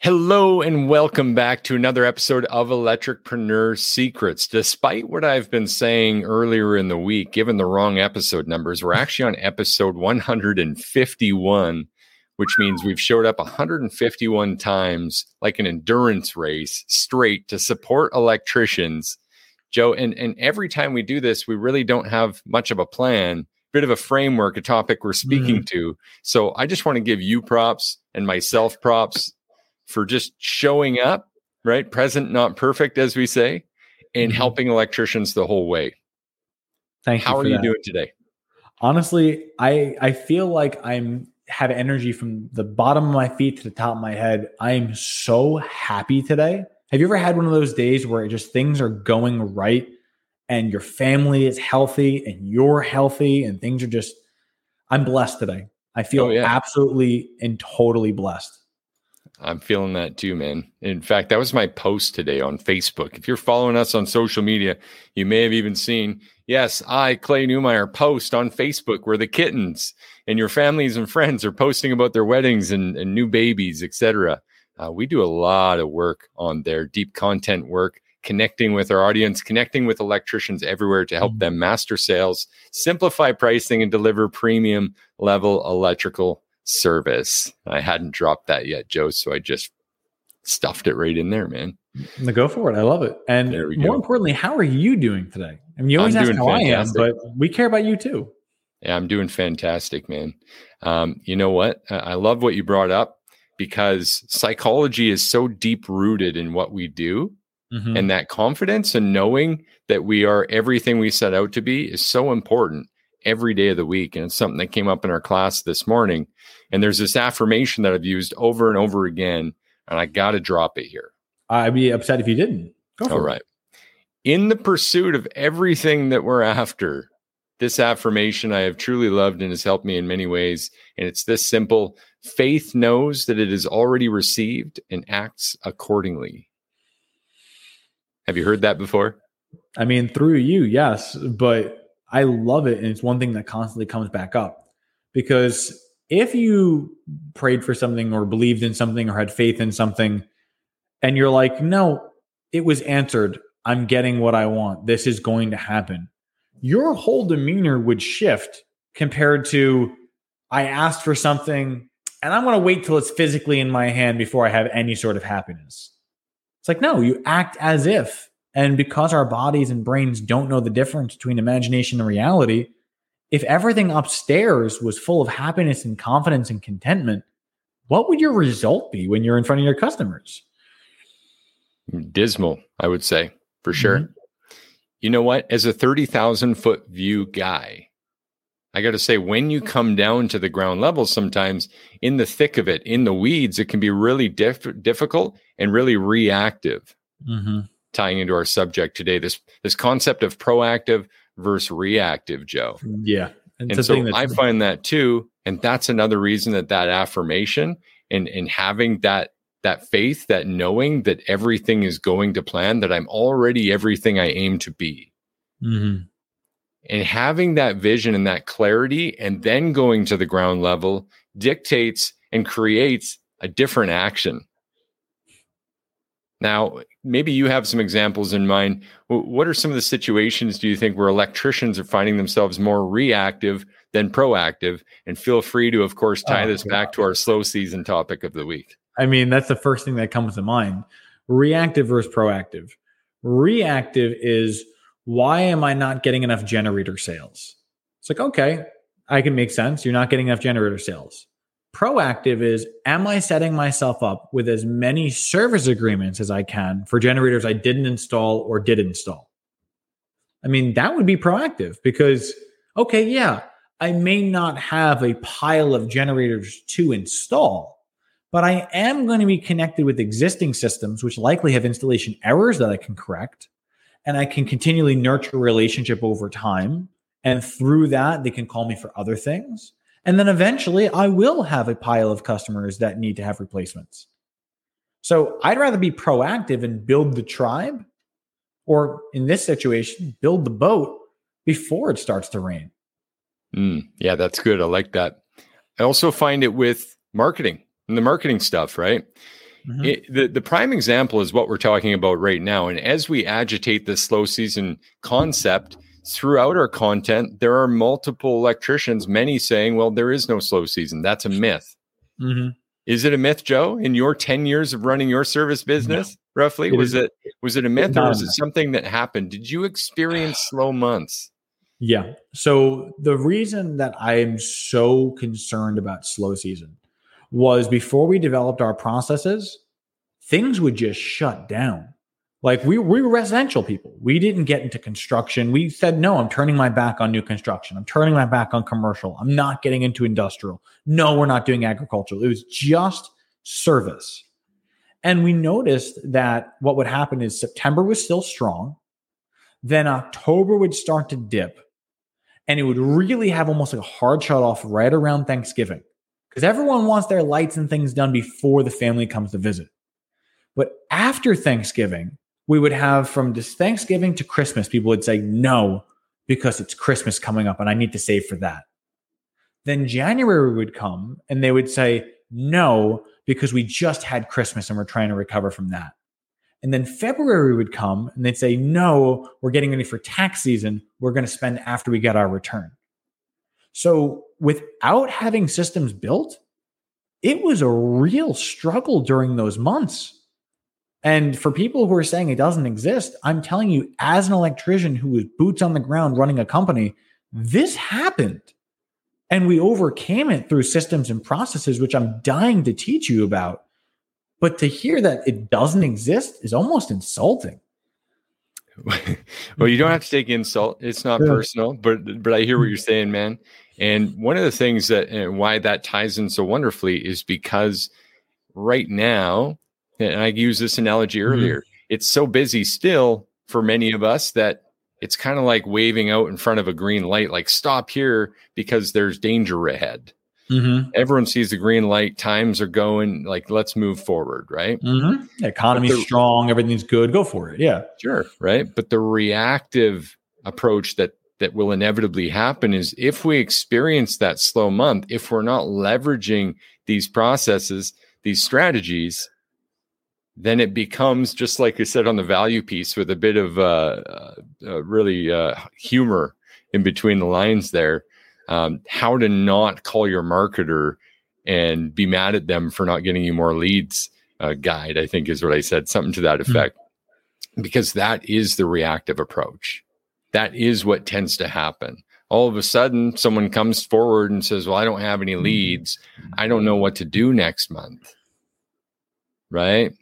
Hello and welcome back to another episode of Electricpreneur Secrets. Despite what I've been saying earlier in the week, given the wrong episode numbers, we're actually on episode 151, which means we've showed up 151 times like an endurance race straight to support electricians. Joe, and, and every time we do this, we really don't have much of a plan, bit of a framework, a topic we're speaking mm. to. So I just want to give you props and myself props for just showing up, right? Present, not perfect, as we say, and mm-hmm. helping electricians the whole way. Thank you. How are that. you doing today? Honestly, I I feel like I'm have energy from the bottom of my feet to the top of my head. I am so happy today. Have you ever had one of those days where just things are going right and your family is healthy and you're healthy and things are just I'm blessed today. I feel oh, yeah. absolutely and totally blessed. I'm feeling that too, man. In fact, that was my post today on Facebook. If you're following us on social media, you may have even seen, yes, I, Clay Newmeyer, post on Facebook where the kittens and your families and friends are posting about their weddings and, and new babies, etc. Uh, we do a lot of work on their deep content work, connecting with our audience, connecting with electricians everywhere to help mm-hmm. them master sales, simplify pricing, and deliver premium level electrical service. I hadn't dropped that yet, Joe. So I just stuffed it right in there, man. Go for it. I love it. And more importantly, how are you doing today? I mean, you always I'm ask how fantastic. I am, but we care about you too. Yeah, I'm doing fantastic, man. Um, you know what? I love what you brought up because psychology is so deep rooted in what we do. Mm-hmm. And that confidence and knowing that we are everything we set out to be is so important every day of the week. And it's something that came up in our class this morning. And there's this affirmation that I've used over and over again, and I got to drop it here. I'd be upset if you didn't. Go for All right. In the pursuit of everything that we're after, this affirmation I have truly loved and has helped me in many ways. And it's this simple faith knows that it is already received and acts accordingly. Have you heard that before? I mean, through you, yes, but I love it. And it's one thing that constantly comes back up because if you prayed for something or believed in something or had faith in something and you're like, no, it was answered. I'm getting what I want. This is going to happen. Your whole demeanor would shift compared to, I asked for something and I'm going to wait till it's physically in my hand before I have any sort of happiness. It's like, no, you act as if. And because our bodies and brains don't know the difference between imagination and reality, if everything upstairs was full of happiness and confidence and contentment, what would your result be when you're in front of your customers? Dismal, I would say, for sure. Mm-hmm. You know what? As a 30,000 foot view guy, I got to say, when you come down to the ground level, sometimes in the thick of it, in the weeds, it can be really diff- difficult and really reactive. Mm-hmm. Tying into our subject today, this this concept of proactive versus reactive, Joe. Yeah. And, and so I find that too. And that's another reason that that affirmation and, and having that that faith, that knowing that everything is going to plan, that I'm already everything I aim to be. Mm-hmm. And having that vision and that clarity, and then going to the ground level dictates and creates a different action. Now, maybe you have some examples in mind. What are some of the situations do you think where electricians are finding themselves more reactive than proactive? And feel free to, of course, tie oh, this God. back to our slow season topic of the week. I mean, that's the first thing that comes to mind. Reactive versus proactive. Reactive is why am I not getting enough generator sales? It's like, okay, I can make sense. You're not getting enough generator sales. Proactive is Am I setting myself up with as many service agreements as I can for generators I didn't install or did install? I mean, that would be proactive because, okay, yeah, I may not have a pile of generators to install, but I am going to be connected with existing systems, which likely have installation errors that I can correct. And I can continually nurture relationship over time. And through that, they can call me for other things. And then eventually I will have a pile of customers that need to have replacements. So I'd rather be proactive and build the tribe, or in this situation, build the boat before it starts to rain. Mm, yeah, that's good. I like that. I also find it with marketing and the marketing stuff, right? Mm-hmm. It, the, the prime example is what we're talking about right now. And as we agitate this slow season concept throughout our content, there are multiple electricians, many saying, well, there is no slow season. That's a myth. Mm-hmm. Is it a myth, Joe? In your 10 years of running your service business, no. roughly, it was is, it was it a myth or was it something that happened? Did you experience slow months? Yeah. So the reason that I'm so concerned about slow season was before we developed our processes, things would just shut down. Like we, we were residential people. We didn't get into construction. We said, no, I'm turning my back on new construction. I'm turning my back on commercial. I'm not getting into industrial. No, we're not doing agricultural. It was just service. And we noticed that what would happen is September was still strong. Then October would start to dip and it would really have almost like a hard shut off right around Thanksgiving because everyone wants their lights and things done before the family comes to visit. But after Thanksgiving, we would have from this Thanksgiving to Christmas, people would say no because it's Christmas coming up and I need to save for that. Then January would come and they would say no because we just had Christmas and we're trying to recover from that. And then February would come and they'd say, no, we're getting ready for tax season. We're going to spend after we get our return. So without having systems built, it was a real struggle during those months. And for people who are saying it doesn't exist, I'm telling you, as an electrician who was boots on the ground running a company, this happened. And we overcame it through systems and processes, which I'm dying to teach you about. But to hear that it doesn't exist is almost insulting. well, you don't have to take insult. It's not personal, but but I hear what you're saying, man. And one of the things that and why that ties in so wonderfully is because right now and I used this analogy mm-hmm. earlier. Mm-hmm. It's so busy still for many of us that it's kind of like waving out in front of a green light, like stop here because there's danger ahead. Mm-hmm. Everyone sees the green light, times are going, like let's move forward, right? Mm-hmm. The economy's the, strong, everything's good, go for it. Yeah. Sure. Right. But the reactive approach that that will inevitably happen is if we experience that slow month, if we're not leveraging these processes, these strategies, then it becomes just like you said on the value piece with a bit of uh, uh, really uh, humor in between the lines there. Um, how to not call your marketer and be mad at them for not getting you more leads uh, guide, I think is what I said, something to that hmm. effect. Mm-hmm. Because that is the reactive approach. That is what tends to happen. All of a sudden, someone comes forward and says, Well, I don't have any hmm. leads. I don't know what to do next month. Right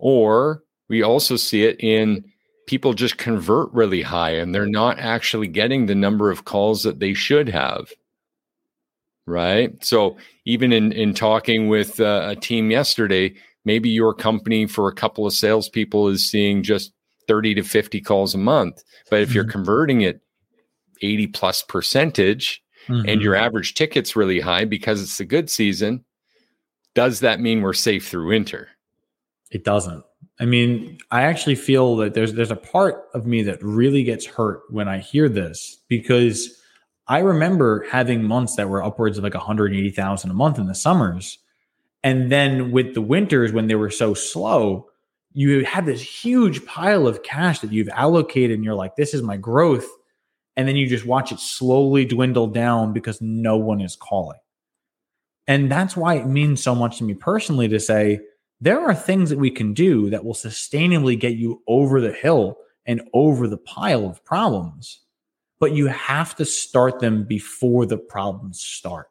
or we also see it in people just convert really high and they're not actually getting the number of calls that they should have. Right. So even in, in talking with uh, a team yesterday, maybe your company for a couple of salespeople is seeing just 30 to 50 calls a month. But if mm-hmm. you're converting it 80 plus percentage mm-hmm. and your average ticket's really high because it's a good season, does that mean we're safe through winter? It doesn't. I mean, I actually feel that there's there's a part of me that really gets hurt when I hear this because I remember having months that were upwards of like 180,000 a month in the summers. And then with the winters when they were so slow, you have this huge pile of cash that you've allocated and you're like this is my growth and then you just watch it slowly dwindle down because no one is calling. And that's why it means so much to me personally to say there are things that we can do that will sustainably get you over the hill and over the pile of problems. But you have to start them before the problems start.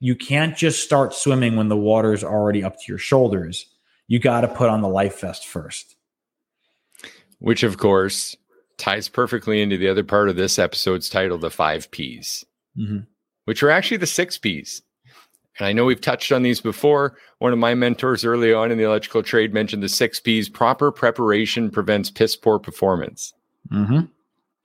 You can't just start swimming when the water's already up to your shoulders. You got to put on the life vest first. Which, of course, ties perfectly into the other part of this episode's title, The Five P's, mm-hmm. which are actually the six P's. And I know we've touched on these before. One of my mentors early on in the electrical trade mentioned the six P's proper preparation prevents piss poor performance. Mm-hmm.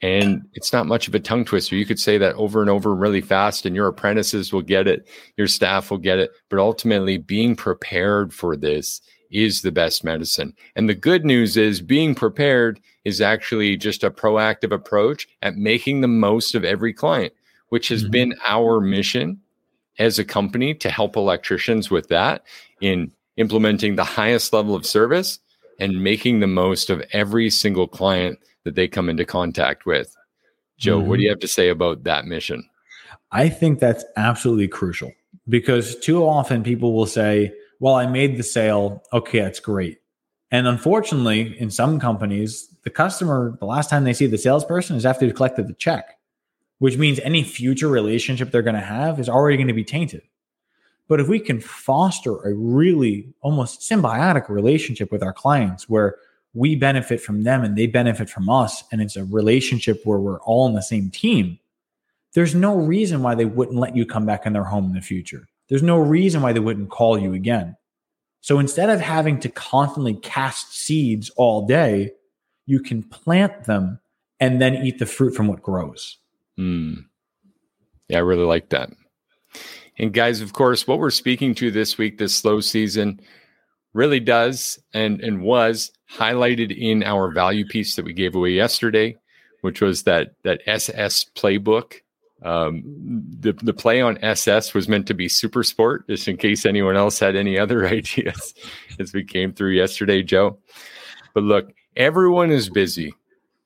And it's not much of a tongue twister. You could say that over and over really fast, and your apprentices will get it, your staff will get it. But ultimately, being prepared for this is the best medicine. And the good news is, being prepared is actually just a proactive approach at making the most of every client, which has mm-hmm. been our mission as a company to help electricians with that in implementing the highest level of service and making the most of every single client that they come into contact with. Joe, mm-hmm. what do you have to say about that mission? I think that's absolutely crucial because too often people will say, Well, I made the sale. Okay, that's great. And unfortunately, in some companies, the customer, the last time they see the salesperson is after they've collected the check, which means any future relationship they're going to have is already going to be tainted. But if we can foster a really almost symbiotic relationship with our clients where we benefit from them and they benefit from us, and it's a relationship where we're all on the same team, there's no reason why they wouldn't let you come back in their home in the future. There's no reason why they wouldn't call you again. So instead of having to constantly cast seeds all day, you can plant them and then eat the fruit from what grows. Mm. Yeah, I really like that. And guys, of course, what we're speaking to this week, this slow season, really does and and was highlighted in our value piece that we gave away yesterday, which was that that SS playbook. Um, the the play on SS was meant to be super sport, just in case anyone else had any other ideas as we came through yesterday, Joe. But look, everyone is busy.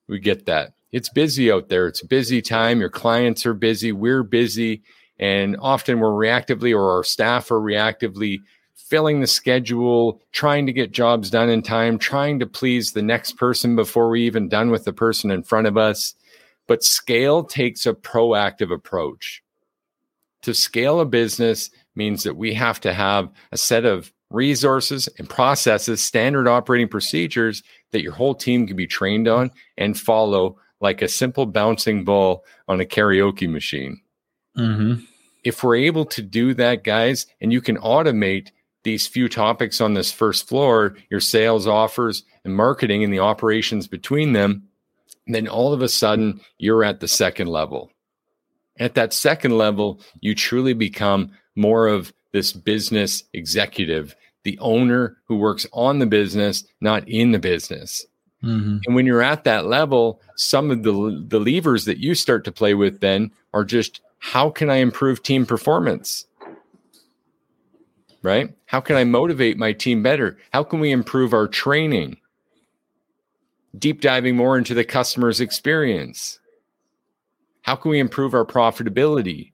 We get that. It's busy out there. It's busy time. Your clients are busy. We're busy. And often we're reactively, or our staff are reactively filling the schedule, trying to get jobs done in time, trying to please the next person before we even done with the person in front of us. But scale takes a proactive approach. To scale a business means that we have to have a set of resources and processes, standard operating procedures that your whole team can be trained on and follow like a simple bouncing ball on a karaoke machine. Mm-hmm. If we're able to do that, guys, and you can automate these few topics on this first floor, your sales offers and marketing and the operations between them, then all of a sudden you're at the second level. At that second level, you truly become more of this business executive, the owner who works on the business, not in the business. Mm-hmm. And when you're at that level, some of the, the levers that you start to play with then are just how can I improve team performance? Right? How can I motivate my team better? How can we improve our training? Deep diving more into the customer's experience. How can we improve our profitability?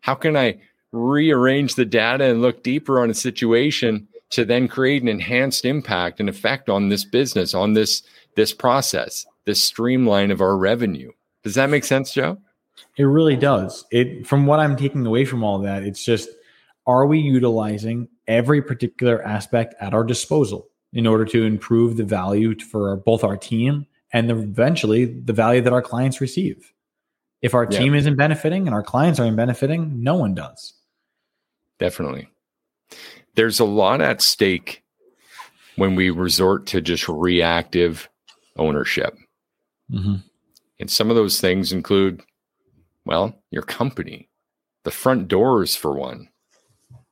How can I rearrange the data and look deeper on a situation to then create an enhanced impact and effect on this business, on this this process, this streamline of our revenue? Does that make sense, Joe? It really does. It from what I'm taking away from all that, it's just are we utilizing every particular aspect at our disposal in order to improve the value for both our team and eventually the value that our clients receive? If our yeah. team isn't benefiting and our clients aren't benefiting, no one does. Definitely. There's a lot at stake when we resort to just reactive ownership. Mm-hmm. And some of those things include well, your company, the front doors for one.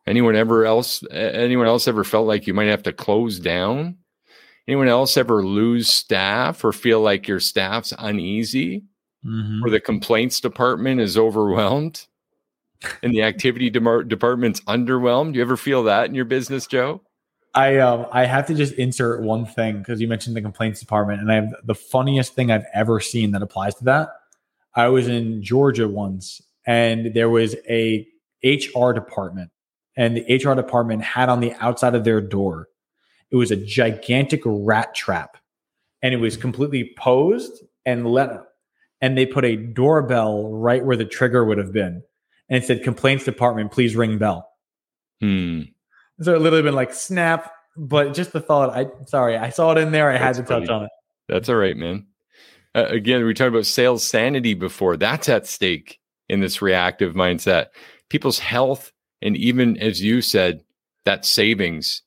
Anyone ever else anyone else ever felt like you might have to close down? Anyone else ever lose staff or feel like your staff's uneasy mm-hmm. or the complaints department is overwhelmed and the activity de- department's underwhelmed? Do you ever feel that in your business, Joe? I um I have to just insert one thing because you mentioned the complaints department, and I have the funniest thing I've ever seen that applies to that. I was in Georgia once and there was a HR department and the HR department had on the outside of their door it was a gigantic rat trap and it was completely posed and let and they put a doorbell right where the trigger would have been and it said complaints department please ring bell hmm. So it literally been like snap but just the thought i sorry i saw it in there i That's had to funny. touch on it That's all right man uh, again, we talked about sales sanity before. That's at stake in this reactive mindset. People's health, and even as you said, that savings,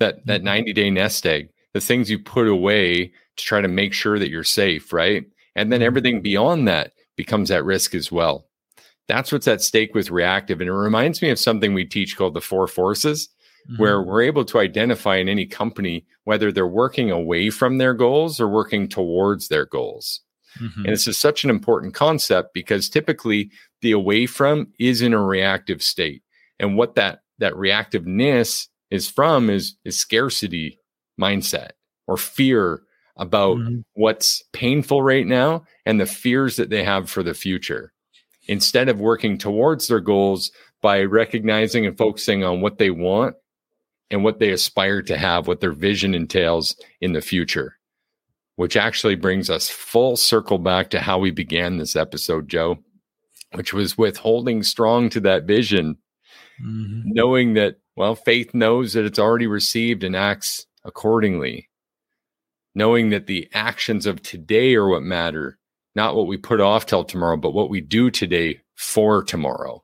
that that mm-hmm. 90 day nest egg, the things you put away to try to make sure that you're safe, right? And then mm-hmm. everything beyond that becomes at risk as well. That's what's at stake with reactive. And it reminds me of something we teach called the four forces mm-hmm. where we're able to identify in any company whether they're working away from their goals or working towards their goals. Mm-hmm. And this is such an important concept because typically the away from is in a reactive state. And what that that reactiveness is from is is scarcity mindset or fear about mm-hmm. what's painful right now and the fears that they have for the future instead of working towards their goals by recognizing and focusing on what they want and what they aspire to have, what their vision entails in the future, which actually brings us full circle back to how we began this episode, Joe, which was with holding strong to that vision, mm-hmm. knowing that, well, faith knows that it's already received and acts accordingly, knowing that the actions of today are what matter, not what we put off till tomorrow, but what we do today for tomorrow.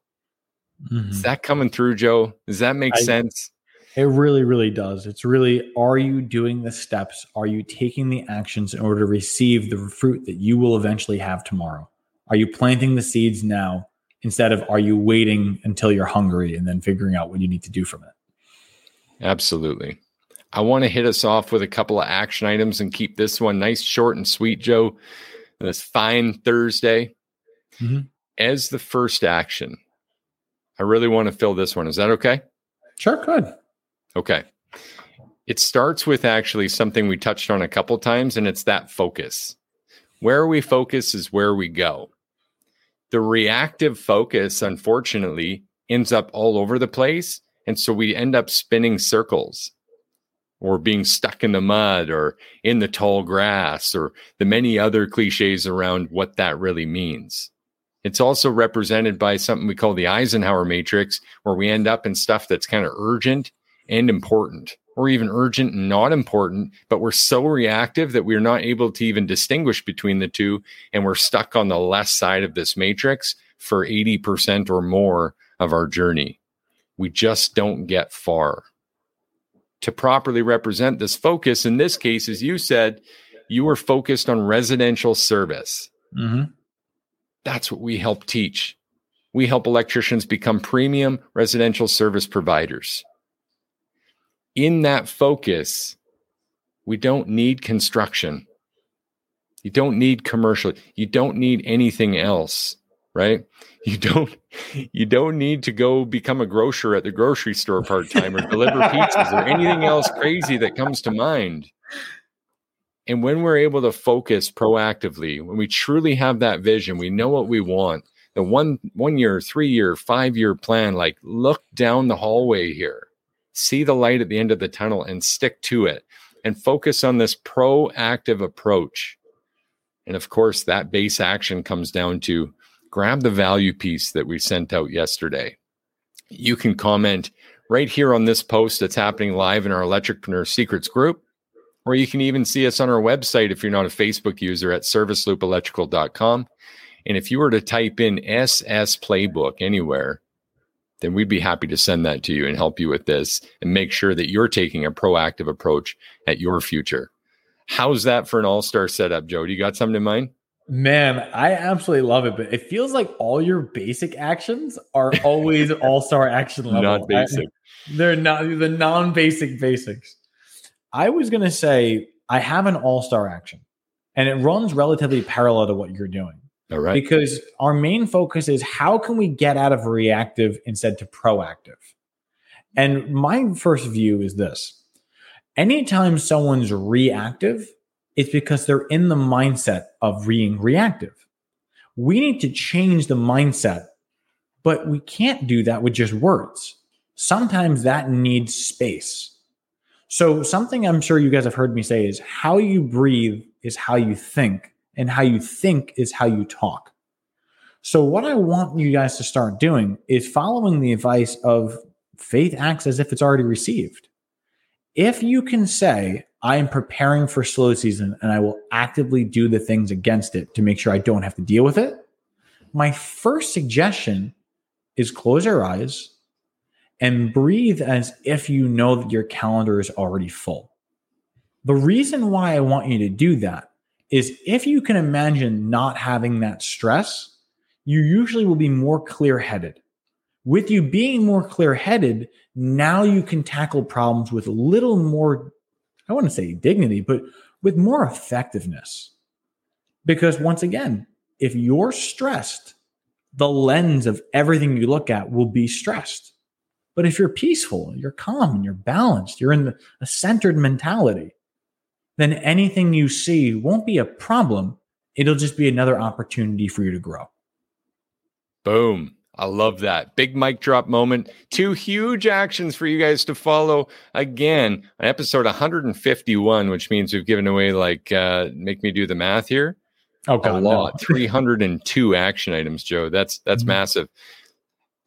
Mm-hmm. Is that coming through, Joe? Does that make I, sense? It really, really does. It's really are you doing the steps? Are you taking the actions in order to receive the fruit that you will eventually have tomorrow? Are you planting the seeds now instead of are you waiting until you're hungry and then figuring out what you need to do from it? Absolutely. I want to hit us off with a couple of action items and keep this one nice, short, and sweet, Joe. This fine Thursday. Mm-hmm. As the first action, I really want to fill this one. Is that okay? Sure, good. Okay. It starts with actually something we touched on a couple times, and it's that focus. Where we focus is where we go. The reactive focus, unfortunately, ends up all over the place. And so we end up spinning circles or being stuck in the mud or in the tall grass or the many other cliches around what that really means. It's also represented by something we call the Eisenhower matrix, where we end up in stuff that's kind of urgent and important, or even urgent and not important, but we're so reactive that we're not able to even distinguish between the two. And we're stuck on the left side of this matrix for 80% or more of our journey. We just don't get far. To properly represent this focus, in this case, as you said, you were focused on residential service. Mm-hmm. That's what we help teach. We help electricians become premium residential service providers in that focus, we don't need construction. You don't need commercial. You don't need anything else, right? You don't you don't need to go become a grocer at the grocery store part-time or deliver pizzas or anything else crazy that comes to mind. And when we're able to focus proactively, when we truly have that vision, we know what we want. The one one year, 3 year, 5 year plan like look down the hallway here see the light at the end of the tunnel and stick to it and focus on this proactive approach. And of course, that base action comes down to grab the value piece that we sent out yesterday. You can comment right here on this post that's happening live in our Electricpreneur Secrets group, or you can even see us on our website if you're not a Facebook user at serviceloopelectrical.com. And if you were to type in SS Playbook anywhere, then we'd be happy to send that to you and help you with this and make sure that you're taking a proactive approach at your future. How's that for an all star setup, Joe? Do you got something in mind? Man, I absolutely love it, but it feels like all your basic actions are always all star action level. Not basic. I, they're not the non basic basics. I was going to say I have an all star action and it runs relatively parallel to what you're doing. All right. Because our main focus is how can we get out of reactive instead to proactive? And my first view is this anytime someone's reactive, it's because they're in the mindset of being reactive. We need to change the mindset, but we can't do that with just words. Sometimes that needs space. So, something I'm sure you guys have heard me say is how you breathe is how you think and how you think is how you talk. So, what I want you guys to start doing is following the advice of faith acts as if it's already received. If you can say, I am preparing for slow season and I will actively do the things against it to make sure I don't have to deal with it, my first suggestion is close your eyes and breathe as if you know that your calendar is already full. The reason why I want you to do that is if you can imagine not having that stress, you usually will be more clear headed. With you being more clear headed, now you can tackle problems with a little more, I want to say dignity, but with more effectiveness. Because once again, if you're stressed, the lens of everything you look at will be stressed. But if you're peaceful, you're calm, and you're balanced, you're in a centered mentality, then anything you see won't be a problem. It'll just be another opportunity for you to grow. Boom. I love that. Big mic drop moment. Two huge actions for you guys to follow. Again, on episode 151, which means we've given away like, uh, make me do the math here. Oh, God, a lot. no. 302 action items, Joe. That's that's mm-hmm. massive.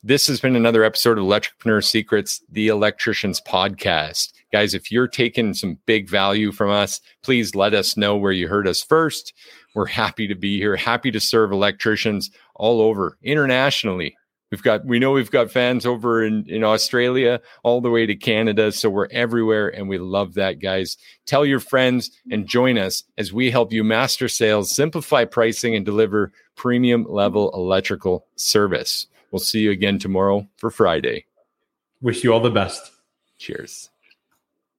This has been another episode of Electricpreneur Secrets, the Electricians Podcast. Guys, if you're taking some big value from us, please let us know where you heard us first. We're happy to be here, happy to serve electricians all over internationally. We've got we know we've got fans over in, in Australia all the way to Canada. So we're everywhere and we love that, guys. Tell your friends and join us as we help you master sales, simplify pricing, and deliver premium level electrical service. We'll see you again tomorrow for Friday. Wish you all the best. Cheers.